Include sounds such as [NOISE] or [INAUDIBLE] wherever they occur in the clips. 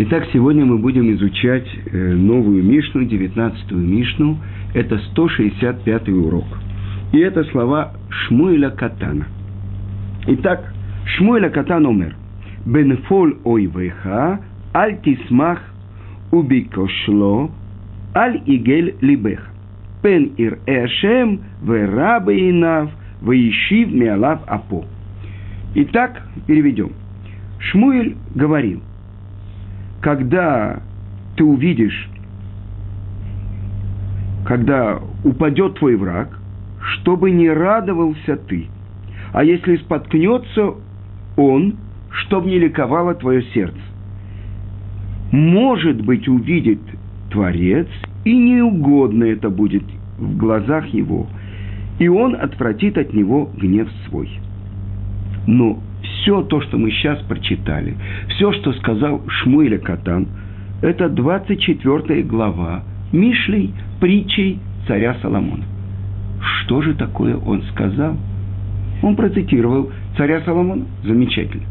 Итак, сегодня мы будем изучать э, новую Мишну, 19-ю Мишну. Это 165-й урок. И это слова Шмуэля Катана. Итак, Шмуэля Катан умер. Бенфоль ойвеха, аль тисмах убикошло, аль игель либеха. Пен ир эшем, верабе инав, ваишив миалав апо. Итак, переведем. Шмуэль говорил, когда ты увидишь, когда упадет твой враг, чтобы не радовался ты, а если споткнется он, чтобы не ликовало твое сердце. Может быть, увидит Творец, и неугодно это будет в глазах его, и он отвратит от него гнев свой. Но все то, что мы сейчас прочитали, все, что сказал Шмуэля Катан, это 24 глава Мишлей, притчей царя Соломона. Что же такое он сказал? Он процитировал царя Соломона. Замечательно.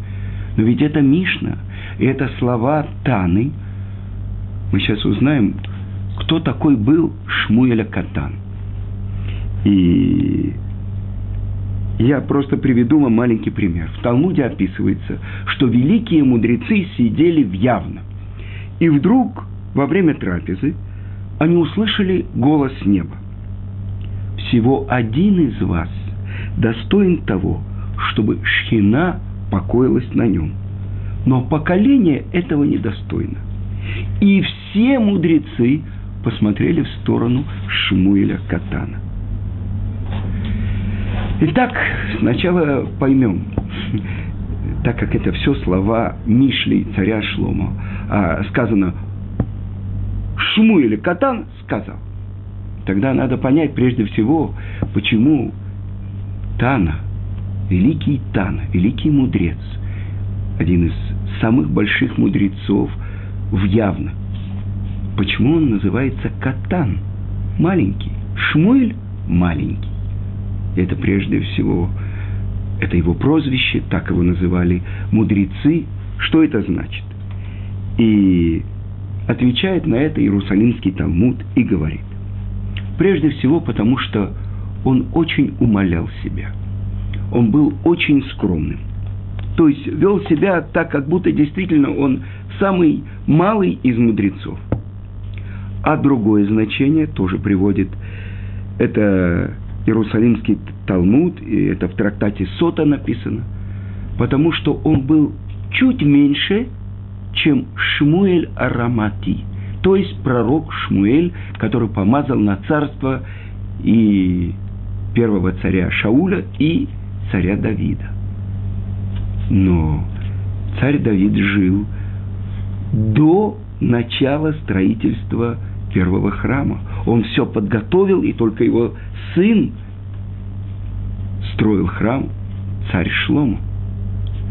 Но ведь это Мишна, и это слова Таны. Мы сейчас узнаем, кто такой был Шмуэля Катан. И я просто приведу вам маленький пример. В Талмуде описывается, что великие мудрецы сидели в явно. И вдруг, во время трапезы, они услышали голос неба. Всего один из вас достоин того, чтобы шхина покоилась на нем. Но поколение этого недостойно. И все мудрецы посмотрели в сторону Шмуэля Катана. Итак, сначала поймем, так как это все слова Мишли, царя Шлома, а сказано Шму или Катан сказал. Тогда надо понять прежде всего, почему Тана, великий Тана, великий мудрец, один из самых больших мудрецов в явно. Почему он называется Катан, маленький, Шмуэль маленький. Это прежде всего, это его прозвище, так его называли мудрецы. Что это значит? И отвечает на это Иерусалимский Талмуд и говорит. Прежде всего, потому что он очень умолял себя. Он был очень скромным. То есть вел себя так, как будто действительно он самый малый из мудрецов. А другое значение тоже приводит это Иерусалимский Талмуд, и это в трактате Сота написано, потому что он был чуть меньше, чем Шмуэль Арамати, то есть пророк Шмуэль, который помазал на царство и первого царя Шауля и царя Давида. Но царь Давид жил до начала строительства первого храма. Он все подготовил, и только его сын строил храм, царь Шлому.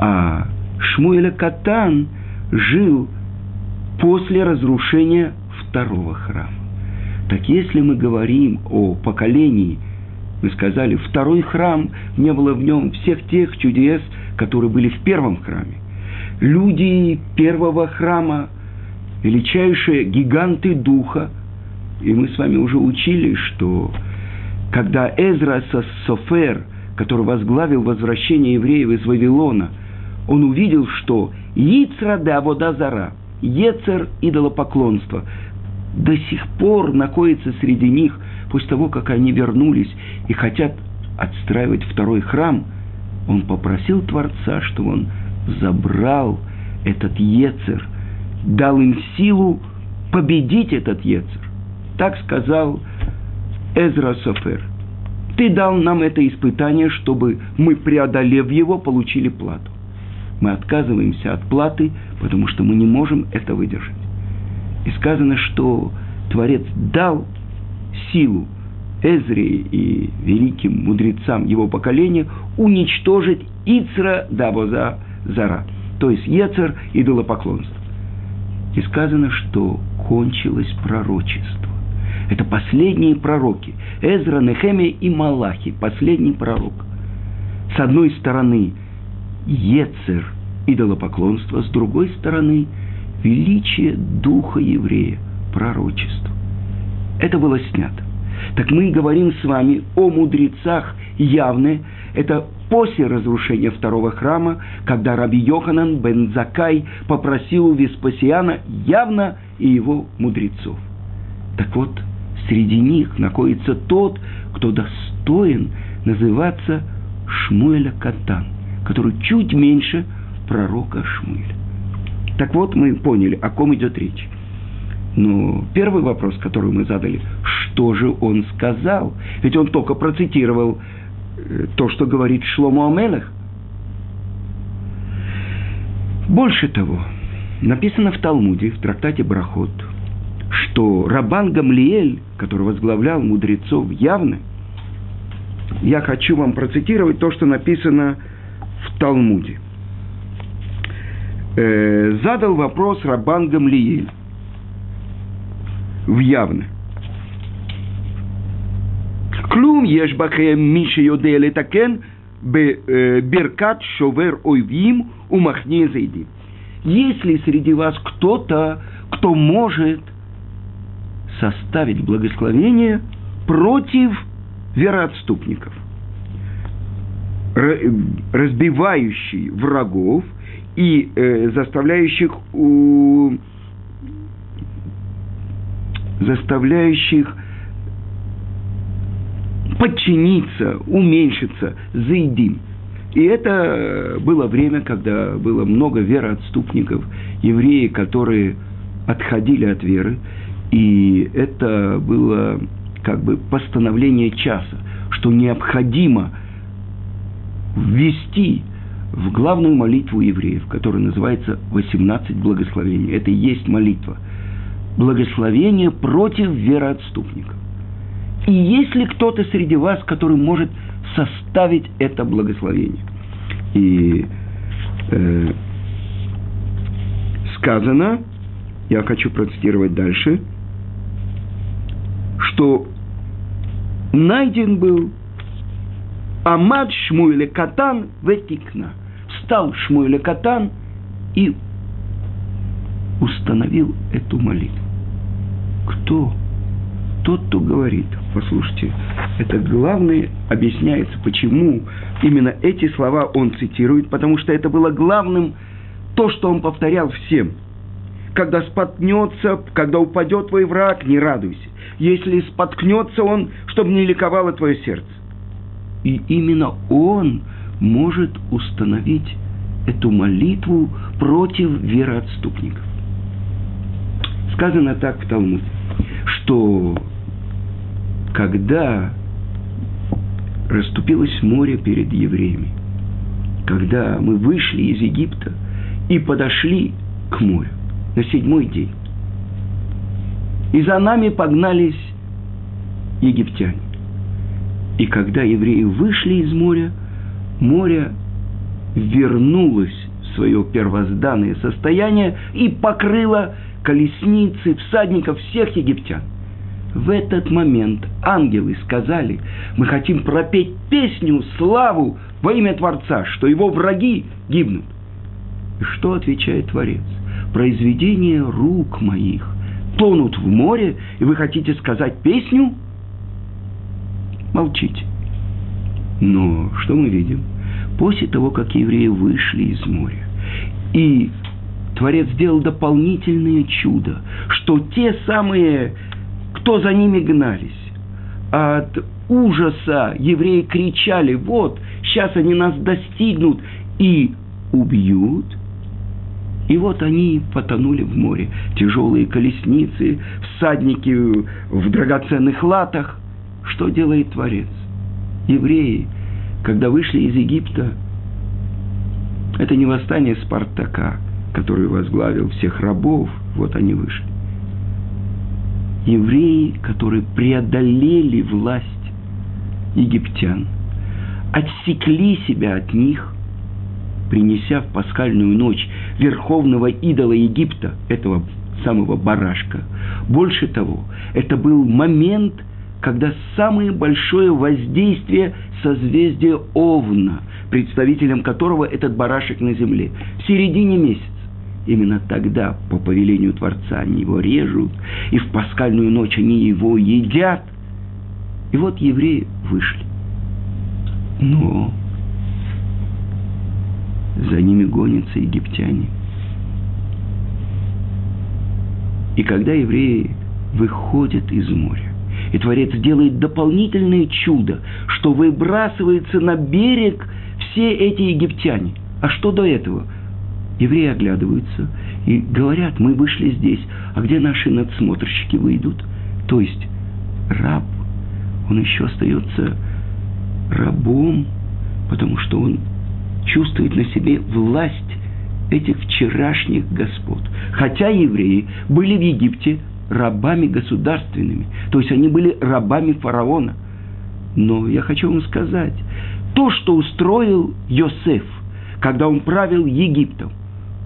А Шмуэля Катан жил после разрушения второго храма. Так если мы говорим о поколении, мы сказали, второй храм, не было в нем всех тех чудес, которые были в первом храме. Люди первого храма, величайшие гиганты духа, и мы с вами уже учили, что когда Эзра Софер, который возглавил возвращение евреев из Вавилона, он увидел, что Яцра да Водазара, Ецер идолопоклонство, до сих пор находится среди них, после того, как они вернулись и хотят отстраивать второй храм, он попросил Творца, чтобы он забрал этот Ецер, дал им силу победить этот Ецер. Так сказал Эзра Софер. Ты дал нам это испытание, чтобы мы, преодолев его, получили плату. Мы отказываемся от платы, потому что мы не можем это выдержать. И сказано, что Творец дал силу Эзре и великим мудрецам его поколения уничтожить Ицра Давоза Зара, то есть Ецер идолопоклонство. И сказано, что кончилось пророчество. Это последние пророки. Эзра, Нехемия и Малахи. Последний пророк. С одной стороны, Ецер, идолопоклонство. С другой стороны, величие духа еврея, пророчества. Это было снято. Так мы говорим с вами о мудрецах явны. Это после разрушения второго храма, когда Раби Йоханан бен Закай попросил у Веспасиана явно и его мудрецов. Так вот, среди них находится тот, кто достоин называться Шмуэля Катан, который чуть меньше пророка Шмуэля. Так вот, мы поняли, о ком идет речь. Но первый вопрос, который мы задали, что же он сказал? Ведь он только процитировал то, что говорит Шломо Амелех. Больше того, написано в Талмуде, в трактате Брахот, что Рабан Гамлиэль, который возглавлял мудрецов явно, я хочу вам процитировать то, что написано в Талмуде. Э, задал вопрос Рабан Гамлиэль в явно. Клум ешбахем миша йоделе такен беркат шовер ойвим у махне зайди. Если среди вас кто-то, кто может составить благословение против вероотступников, разбивающий врагов и э, заставляющих у заставляющих подчиниться, уменьшиться, заедим. И это было время, когда было много вероотступников, евреи, которые отходили от веры, и это было как бы постановление часа, что необходимо ввести в главную молитву евреев, которая называется «18 благословений». Это и есть молитва – благословение против вероотступников. И есть ли кто-то среди вас, который может составить это благословение? И э, сказано, я хочу процитировать дальше, что найден был Амад Шмуэля Катан Ветикна. Встал Шмуэля Катан и установил эту молитву. Кто? Тот, кто говорит. Послушайте, это главное объясняется, почему именно эти слова он цитирует, потому что это было главным то, что он повторял всем. Когда споткнется, когда упадет твой враг, не радуйся. Если споткнется он, чтобы не ликовало твое сердце. И именно он может установить эту молитву против вероотступников. Сказано так в Талмуде что когда расступилось море перед евреями, когда мы вышли из Египта и подошли к морю на седьмой день, и за нами погнались египтяне. И когда евреи вышли из моря, море вернулось в свое первозданное состояние и покрыло колесницы, всадников, всех египтян. В этот момент ангелы сказали, мы хотим пропеть песню, славу во имя Творца, что его враги гибнут. И что отвечает Творец? Произведения рук моих тонут в море, и вы хотите сказать песню? Молчите. Но что мы видим? После того, как евреи вышли из моря, и Творец сделал дополнительное чудо, что те самые, кто за ними гнались, от ужаса евреи кричали, вот, сейчас они нас достигнут и убьют. И вот они потонули в море. Тяжелые колесницы, всадники в драгоценных латах. Что делает Творец? Евреи, когда вышли из Египта, это не восстание Спартака – который возглавил всех рабов, вот они вышли. Евреи, которые преодолели власть египтян, отсекли себя от них, принеся в пасхальную ночь верховного идола Египта, этого самого барашка. Больше того, это был момент, когда самое большое воздействие созвездия Овна, представителем которого этот барашек на земле, в середине месяца Именно тогда, по повелению Творца, они его режут, и в пасхальную ночь они его едят. И вот евреи вышли. Но за ними гонятся египтяне. И когда евреи выходят из моря, и Творец делает дополнительное чудо, что выбрасывается на берег все эти египтяне. А что до этого? Евреи оглядываются и говорят, мы вышли здесь, а где наши надсмотрщики выйдут? То есть раб, он еще остается рабом, потому что он чувствует на себе власть этих вчерашних господ. Хотя евреи были в Египте рабами государственными, то есть они были рабами фараона. Но я хочу вам сказать, то, что устроил Йосеф, когда он правил Египтом,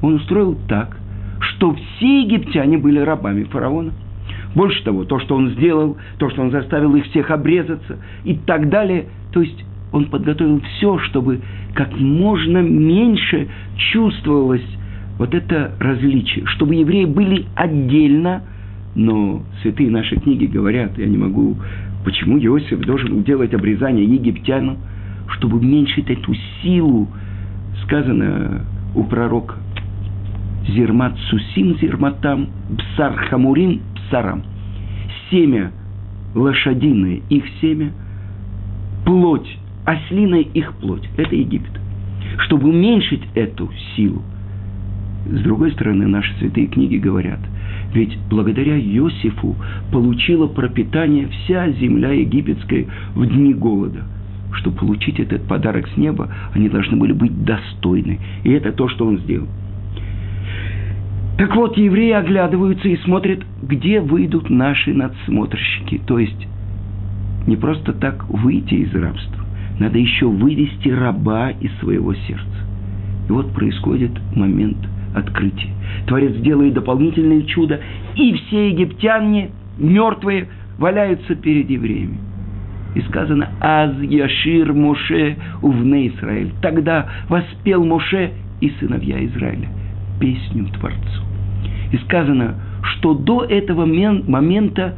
он устроил так, что все египтяне были рабами фараона. Больше того, то, что он сделал, то, что он заставил их всех обрезаться и так далее, то есть он подготовил все, чтобы как можно меньше чувствовалось вот это различие, чтобы евреи были отдельно, но святые наши книги говорят, я не могу, почему Иосиф должен делать обрезание египтянам, чтобы уменьшить эту силу, сказано у пророка, зермат сусим зерматам, псар хамурим псарам. Семя лошадиное, их семя, плоть ослиная их плоть. Это Египет. Чтобы уменьшить эту силу. С другой стороны, наши святые книги говорят, ведь благодаря Иосифу получила пропитание вся земля египетская в дни голода. Чтобы получить этот подарок с неба, они должны были быть достойны. И это то, что он сделал. Так вот, евреи оглядываются и смотрят, где выйдут наши надсмотрщики. То есть, не просто так выйти из рабства надо еще вывести раба из своего сердца. И вот происходит момент открытия. Творец делает дополнительное чудо, и все египтяне, мертвые, валяются перед евреями. И сказано «Аз Яшир Моше увне Израиль». Тогда воспел Моше и сыновья Израиля песню Творцу. И сказано, что до этого момента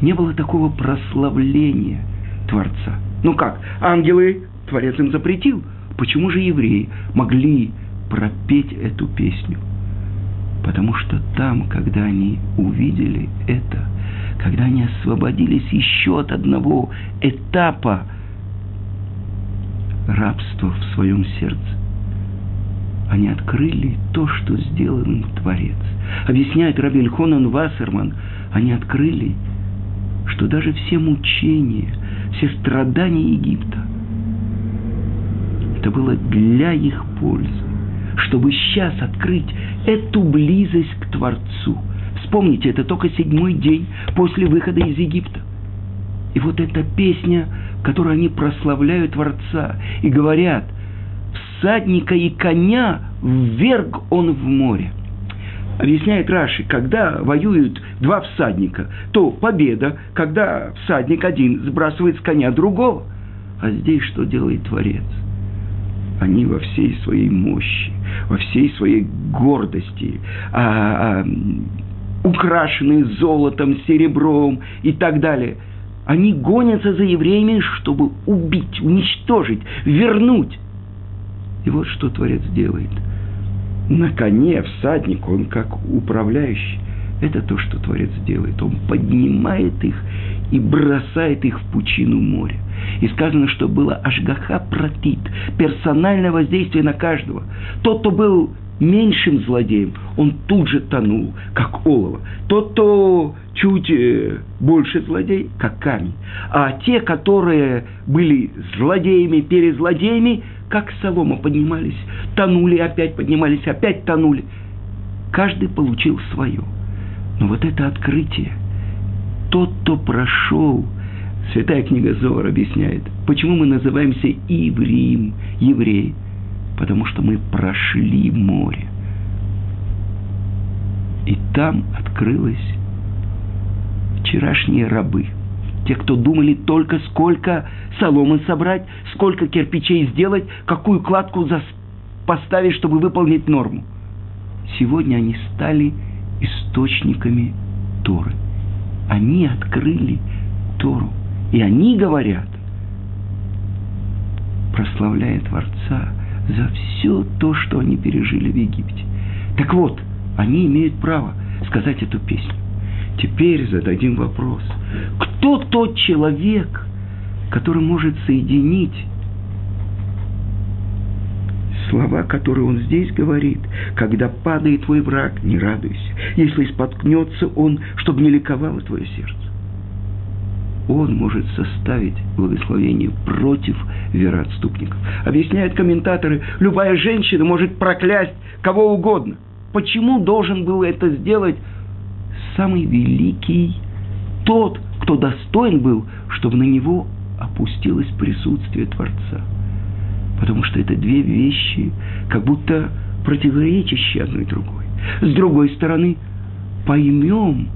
не было такого прославления Творца – ну как, ангелы Творец им запретил. Почему же евреи могли пропеть эту песню? Потому что там, когда они увидели это, когда они освободились еще от одного этапа рабства в своем сердце, они открыли то, что сделал им Творец. Объясняет Рабель Хонан Вассерман, они открыли, что даже все мучения, все страдания Египта. Это было для их пользы, чтобы сейчас открыть эту близость к Творцу. Вспомните, это только седьмой день после выхода из Египта. И вот эта песня, которую они прославляют Творца и говорят, всадника и коня вверг он в море – объясняет Раши, когда воюют два всадника, то победа, когда всадник один сбрасывает с коня другого. А здесь что делает Творец? Они во всей своей мощи, во всей своей гордости, а, а, украшенные золотом, серебром и так далее. Они гонятся за евреями, чтобы убить, уничтожить, вернуть. И вот что Творец делает – на коне всадник, он как управляющий. Это то, что Творец делает. Он поднимает их и бросает их в пучину моря. И сказано, что было ашгаха протит, персональное воздействие на каждого. Тот, кто был меньшим злодеем, он тут же тонул, как олово. Тот, кто чуть э, больше злодей, как камень. А те, которые были злодеями, перезлодеями, как солома поднимались, тонули, опять поднимались, опять тонули. Каждый получил свое. Но вот это открытие, тот, кто прошел, Святая книга Зор объясняет, почему мы называемся Ивриим, евреи, потому что мы прошли море. И там открылось вчерашние рабы – те, кто думали только сколько соломы собрать, сколько кирпичей сделать, какую кладку поставить, чтобы выполнить норму. сегодня они стали источниками Торы. Они открыли Тору. И они говорят, прославляя Творца за все то, что они пережили в Египте. Так вот, они имеют право сказать эту песню. Теперь зададим вопрос. Кто тот человек, который может соединить слова, которые он здесь говорит, когда падает твой враг, не радуйся, если споткнется он, чтобы не ликовало твое сердце. Он может составить благословение против вероотступников. Объясняют комментаторы, любая женщина может проклясть кого угодно. Почему должен был это сделать самый великий, тот, кто достоин был, чтобы на него опустилось присутствие Творца? Потому что это две вещи, как будто противоречащие одной другой. С другой стороны, поймем,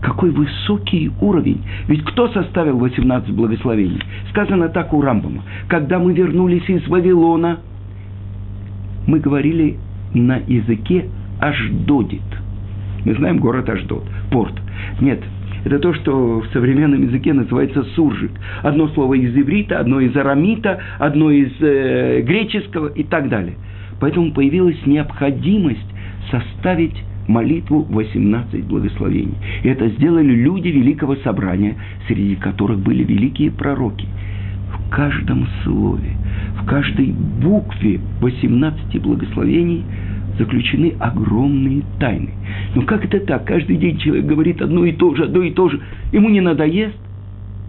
какой высокий уровень. Ведь кто составил 18 благословений? Сказано так у Рамбама. Когда мы вернулись из Вавилона, мы говорили на языке Аждодит. Мы знаем город Аждод, порт. Нет, это то, что в современном языке называется суржик. Одно слово из иврита, одно из арамита, одно из э, греческого и так далее. Поэтому появилась необходимость составить молитву 18 благословений. И это сделали люди Великого Собрания, среди которых были великие пророки. В каждом слове, в каждой букве 18 благословений – заключены огромные тайны. Но как это так? Каждый день человек говорит одно и то же, одно и то же. Ему не надоест?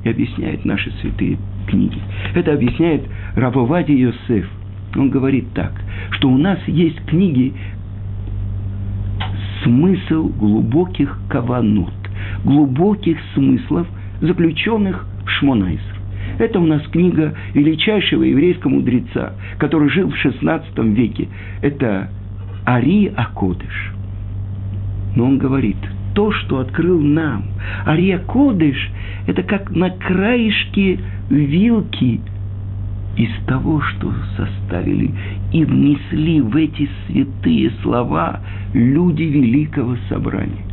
И объясняет наши святые книги. Это объясняет Равовади Йосеф. Он говорит так, что у нас есть книги смысл глубоких каванут, глубоких смыслов, заключенных в Шмонайсер. Это у нас книга величайшего еврейского мудреца, который жил в XVI веке. Это Ари Акодыш. Но он говорит, то, что открыл нам, Ари Акодыш, это как на краешке вилки из того, что составили и внесли в эти святые слова люди Великого Собрания.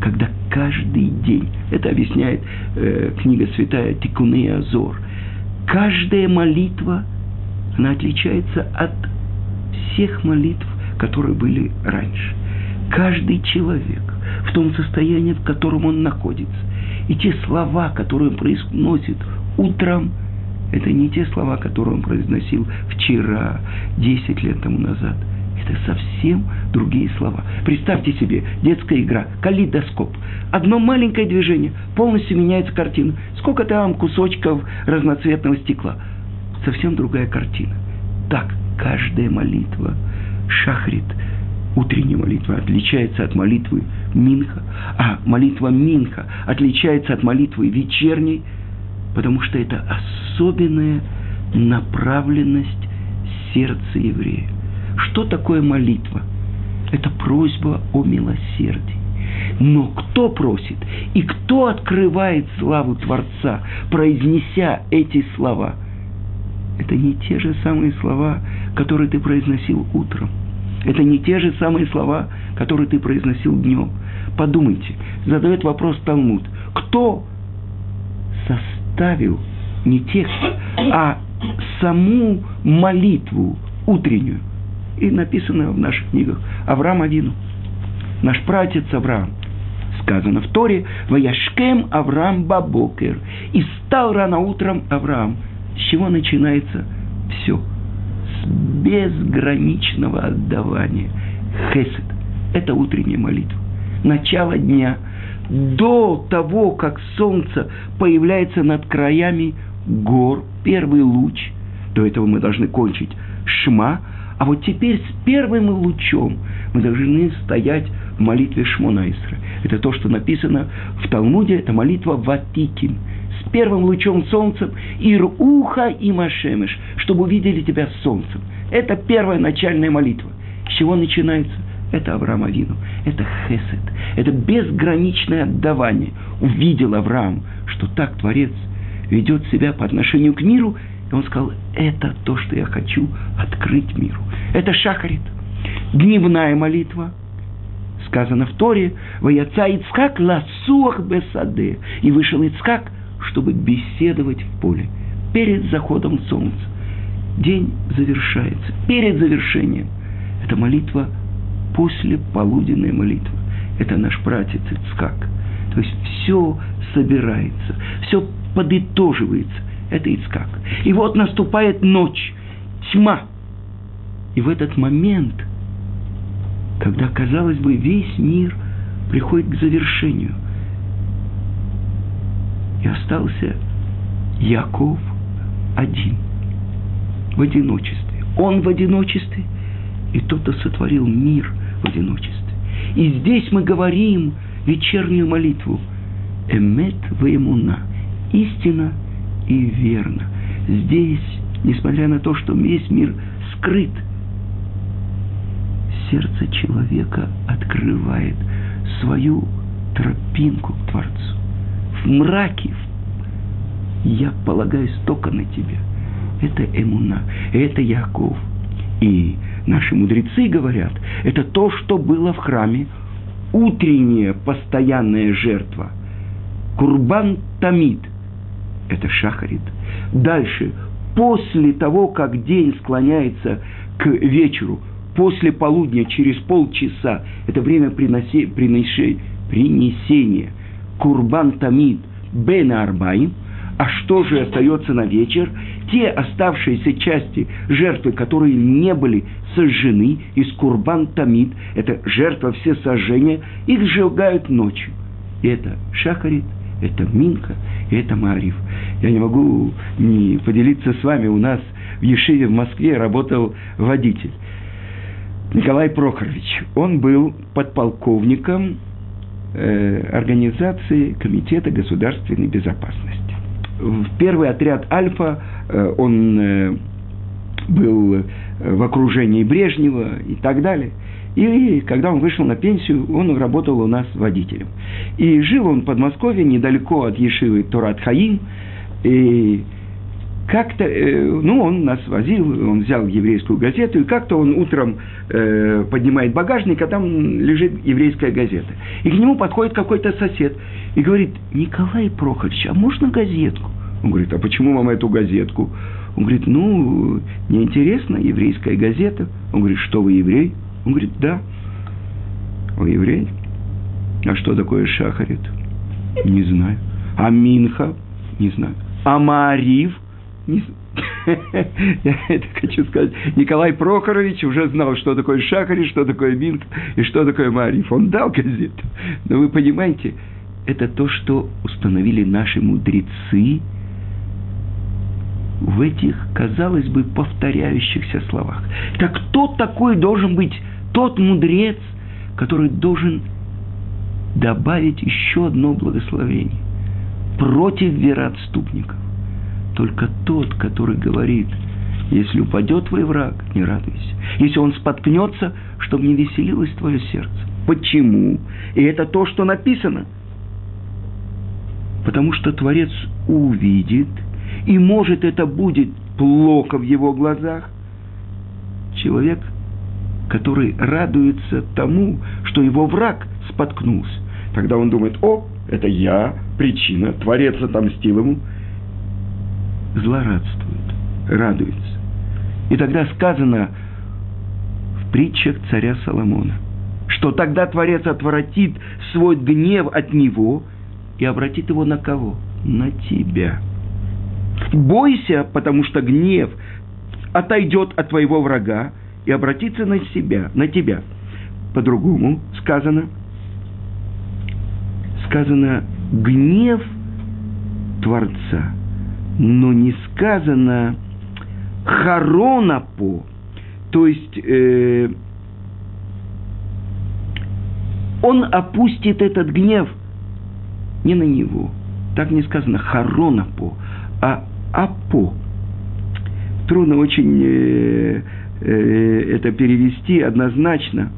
Когда каждый день, это объясняет э, книга святая Тикуны Азор, каждая молитва, она отличается от всех молитв, которые были раньше. Каждый человек в том состоянии, в котором он находится. И те слова, которые он произносит утром, это не те слова, которые он произносил вчера, 10 лет тому назад. Это совсем другие слова. Представьте себе, детская игра, калейдоскоп. Одно маленькое движение, полностью меняется картина. Сколько там кусочков разноцветного стекла. Совсем другая картина. Так, каждая молитва – шахрит, утренняя молитва, отличается от молитвы Минха, а молитва Минха отличается от молитвы вечерней, потому что это особенная направленность сердца еврея. Что такое молитва? Это просьба о милосердии. Но кто просит и кто открывает славу Творца, произнеся эти слова? Это не те же самые слова, которые ты произносил утром. Это не те же самые слова, которые ты произносил днем. Подумайте, задает вопрос Талмуд. Кто составил не текст, а саму молитву утреннюю? И написано в наших книгах Авраам Авину. Наш пратец Авраам. Сказано в Торе, «Ваяшкем Авраам Бабокер». И встал рано утром Авраам. С чего начинается все? Безграничного отдавания. Хесед – это утренняя молитва. Начало дня до того, как солнце появляется над краями гор, первый луч, до этого мы должны кончить шма, а вот теперь с первым лучом мы должны стоять в молитве Шмонайсра. Это то, что написано в Талмуде, это молитва Ватикин – с первым лучом солнца, Ируха и Машемеш, чтобы увидели тебя с солнцем. Это первая начальная молитва. С чего начинается? Это Авраам Авину. Это хесед. Это безграничное отдавание. Увидел Авраам, что так Творец ведет себя по отношению к миру, и он сказал, это то, что я хочу открыть миру. Это шахарит. Дневная молитва, сказано в Торе, «Ваяца Ицхак ласуах бесаде». И вышел Ицхак, чтобы беседовать в поле перед заходом солнца. День завершается. Перед завершением. Это молитва после полуденной молитвы. Это наш пратец Ицхак. То есть все собирается, все подытоживается. Это Ицхак. И вот наступает ночь, тьма. И в этот момент, когда, казалось бы, весь мир приходит к завершению, и остался Яков один, в одиночестве. Он в одиночестве, и тот, кто сотворил мир в одиночестве. И здесь мы говорим вечернюю молитву. Эмет ваемуна. Истина и верно. Здесь, несмотря на то, что весь мир скрыт, сердце человека открывает свою тропинку к Творцу. В мраке я полагаюсь только на тебя. Это Эмуна, это Яков. И наши мудрецы говорят, это то, что было в храме, утренняя постоянная жертва. Курбан Тамид – это шахарит. Дальше, после того, как день склоняется к вечеру, после полудня, через полчаса, это время приноси, приноши, принесения. Курбан Тамид Бен Арбаим – а что же остается на вечер? Те оставшиеся части жертвы, которые не были сожжены из курбан тамид, это жертва все сожжения, их сжигают ночью. И это шахарит, это минка, и это марив. Я не могу не поделиться с вами, у нас в Ешиве в Москве работал водитель. Николай Прохорович. Он был подполковником э, организации Комитета государственной безопасности в первый отряд Альфа э, он э, был в окружении Брежнева и так далее. И когда он вышел на пенсию, он работал у нас водителем. И жил он в Подмосковье, недалеко от Ешивы Турат Хаим. И как-то, э, ну, он нас возил, он взял еврейскую газету, и как-то он утром э, поднимает багажник, а там лежит еврейская газета. И к нему подходит какой-то сосед и говорит, Николай Прохорович, а можно газетку? Он говорит, а почему вам эту газетку? Он говорит, ну, неинтересно, еврейская газета. Он говорит, что вы еврей? Он говорит, да. Вы еврей? А что такое шахарит? Не знаю. А Минха? Не знаю. А Маарив? [LAUGHS] Я это хочу сказать. Николай Прохорович уже знал, что такое Шахарит, что такое Минх и что такое Маариф. Он дал газету. Но вы понимаете, это то, что установили наши мудрецы – в этих, казалось бы, повторяющихся словах. Так кто такой должен быть тот мудрец, который должен добавить еще одно благословение против вероотступников? Только тот, который говорит, если упадет твой враг, не радуйся. Если он споткнется, чтобы не веселилось твое сердце. Почему? И это то, что написано. Потому что Творец увидит – и может это будет плохо в его глазах. Человек, который радуется тому, что его враг споткнулся. Тогда он думает, о, это я, причина, Творец отомстил ему. Злорадствует, радуется. И тогда сказано в притчах царя Соломона, что тогда Творец отвратит свой гнев от него и обратит его на кого? На тебя. Бойся, потому что гнев отойдет от твоего врага и обратится на себя, на тебя. По-другому сказано, сказано гнев Творца, но не сказано харонапо, то есть э, он опустит этот гнев не на него. Так не сказано харонапо, а апо. Трудно очень э, э, это перевести однозначно.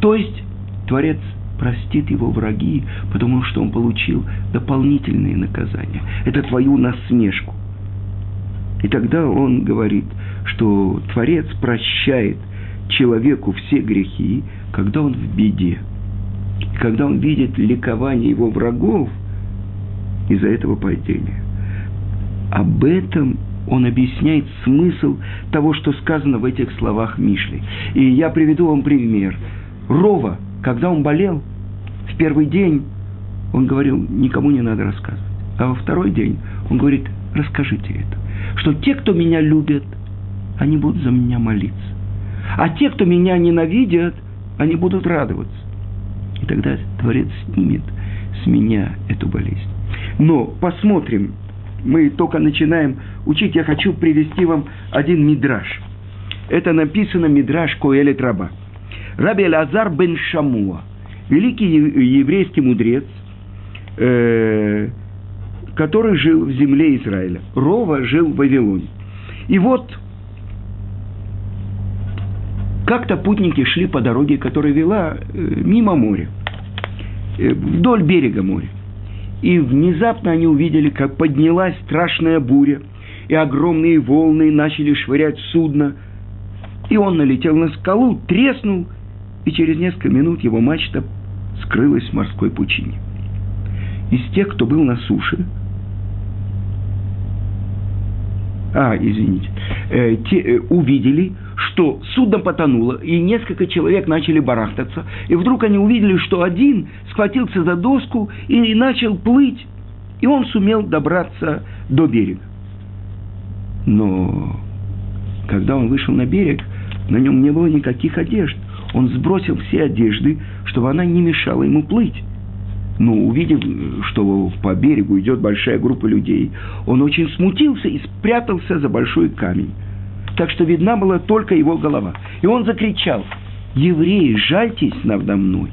То есть Творец простит его враги, потому что он получил дополнительные наказания. Это твою насмешку. И тогда он говорит, что Творец прощает человеку все грехи, когда он в беде. И когда он видит ликование его врагов из-за этого падения, об этом он объясняет смысл того, что сказано в этих словах Мишли. И я приведу вам пример. Рова, когда он болел, в первый день он говорил, никому не надо рассказывать. А во второй день он говорит, расскажите это. Что те, кто меня любят, они будут за меня молиться. А те, кто меня ненавидят, они будут радоваться. И тогда Творец снимет с меня эту болезнь. Но посмотрим, мы только начинаем учить, я хочу привести вам один мидраж. Это написано мидраж Коэлет Раба. Раби Лазар бен Шамуа, великий еврейский мудрец, э, который жил в земле Израиля. Рова жил в Вавилоне. И вот как-то путники шли по дороге, которая вела э, мимо моря, э, вдоль берега моря. И внезапно они увидели, как поднялась страшная буря, и огромные волны начали швырять судно. И он налетел на скалу, треснул, и через несколько минут его мачта скрылась в морской пучине. Из тех, кто был на суше, а, извините, э, те, э, увидели, что судно потонуло, и несколько человек начали барахтаться, и вдруг они увидели, что один схватился за доску и начал плыть, и он сумел добраться до берега. Но когда он вышел на берег, на нем не было никаких одежд. Он сбросил все одежды, чтобы она не мешала ему плыть. Но увидев, что по берегу идет большая группа людей, он очень смутился и спрятался за большой камень. Так что видна была только его голова. И он закричал, «Евреи, жальтесь надо мной!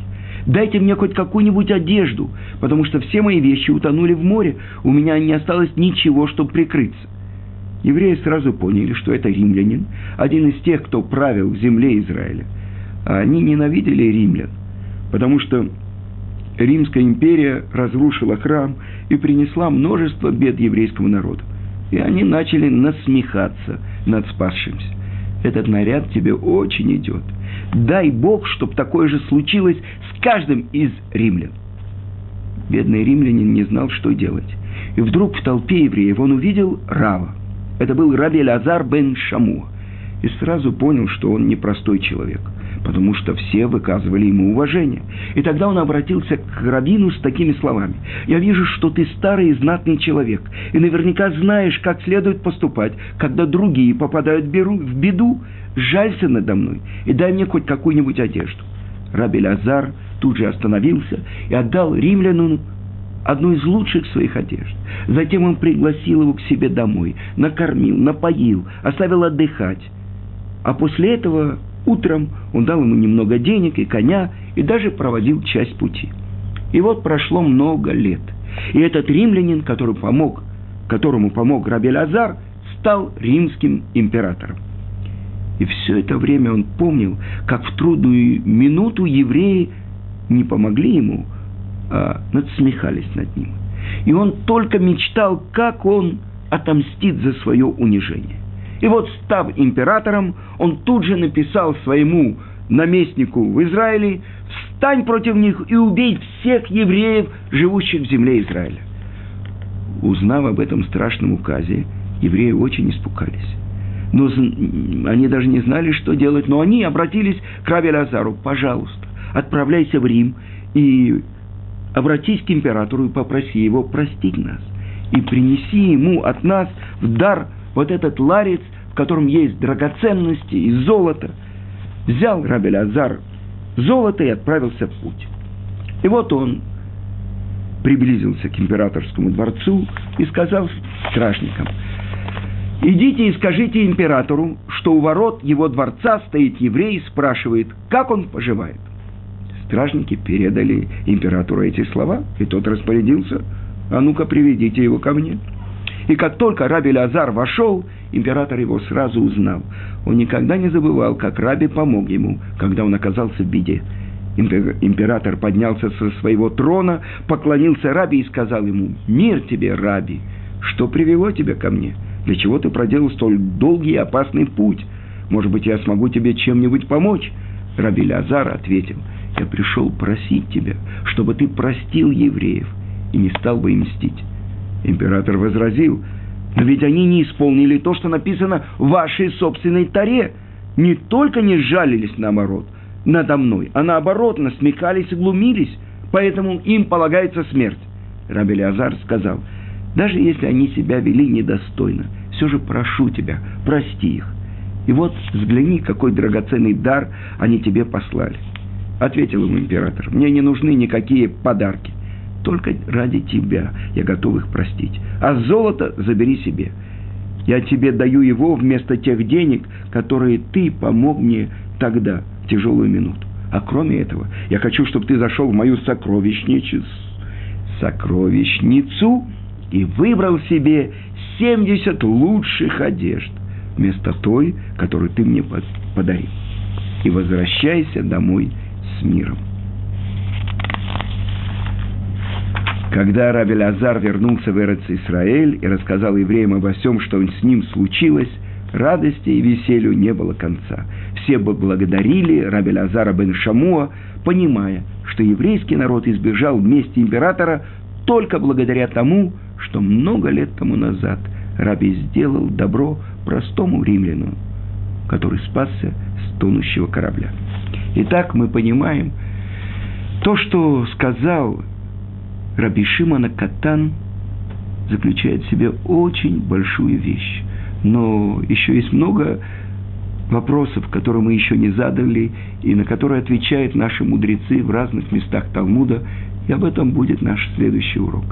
Дайте мне хоть какую-нибудь одежду, потому что все мои вещи утонули в море, у меня не осталось ничего, чтобы прикрыться». Евреи сразу поняли, что это римлянин, один из тех, кто правил в земле Израиля. А они ненавидели римлян, потому что Римская империя разрушила храм и принесла множество бед еврейскому народу. И они начали насмехаться над спасшимся. Этот наряд тебе очень идет. Дай Бог, чтобы такое же случилось с каждым из римлян. Бедный римлянин не знал, что делать. И вдруг в толпе евреев он увидел Рава. Это был Раби Лазар бен Шамуа. И сразу понял, что он непростой человек – потому что все выказывали ему уважение. И тогда он обратился к Равину с такими словами. «Я вижу, что ты старый и знатный человек, и наверняка знаешь, как следует поступать, когда другие попадают в беду. Жалься надо мной и дай мне хоть какую-нибудь одежду». Раби Лазар тут же остановился и отдал римлянину одну из лучших своих одежд. Затем он пригласил его к себе домой, накормил, напоил, оставил отдыхать. А после этого Утром он дал ему немного денег и коня, и даже проводил часть пути. И вот прошло много лет. И этот римлянин, который помог, которому помог Раби Лазар, стал римским императором. И все это время он помнил, как в трудную минуту евреи не помогли ему, а надсмехались над ним. И он только мечтал, как он отомстит за свое унижение. И вот, став императором, он тут же написал своему наместнику в Израиле, «Встань против них и убей всех евреев, живущих в земле Израиля». Узнав об этом страшном указе, евреи очень испугались. Но они даже не знали, что делать, но они обратились к Раби Лазару, «Пожалуйста, отправляйся в Рим и обратись к императору и попроси его простить нас, и принеси ему от нас в дар – вот этот ларец, в котором есть драгоценности и золото, взял Рабель Азар золото и отправился в путь. И вот он приблизился к императорскому дворцу и сказал стражникам, «Идите и скажите императору, что у ворот его дворца стоит еврей и спрашивает, как он поживает». Стражники передали императору эти слова, и тот распорядился, «А ну-ка, приведите его ко мне». И как только Раби Лазар вошел, император его сразу узнал. Он никогда не забывал, как Раби помог ему, когда он оказался в беде. Император поднялся со своего трона, поклонился Раби и сказал ему, «Мир тебе, Раби! Что привело тебя ко мне? Для чего ты проделал столь долгий и опасный путь? Может быть, я смогу тебе чем-нибудь помочь?» Раби Лазар ответил, я пришел просить тебя, чтобы ты простил евреев и не стал бы им мстить. Император возразил, но ведь они не исполнили то, что написано в вашей собственной таре. Не только не жалились наоборот, надо мной, а наоборот насмекались и глумились, поэтому им полагается смерть. Раби Леазар сказал, даже если они себя вели недостойно, все же прошу тебя, прости их. И вот взгляни, какой драгоценный дар они тебе послали. Ответил ему император, мне не нужны никакие подарки. Только ради тебя я готов их простить. А золото забери себе. Я тебе даю его вместо тех денег, которые ты помог мне тогда, в тяжелую минуту. А кроме этого, я хочу, чтобы ты зашел в мою сокровищницу, и выбрал себе 70 лучших одежд вместо той, которую ты мне подарил. И возвращайся домой с миром. Когда Раби Лазар вернулся в Эрец Исраэль и рассказал евреям обо всем, что с ним случилось, радости и веселью не было конца. Все бы благодарили Раби Лазара бен Шамуа, понимая, что еврейский народ избежал вместе императора только благодаря тому, что много лет тому назад Раби сделал добро простому римляну, который спасся с тонущего корабля. Итак, мы понимаем, то, что сказал Раби Шимона Катан, заключает в себе очень большую вещь. Но еще есть много вопросов, которые мы еще не задали, и на которые отвечают наши мудрецы в разных местах Талмуда, и об этом будет наш следующий урок.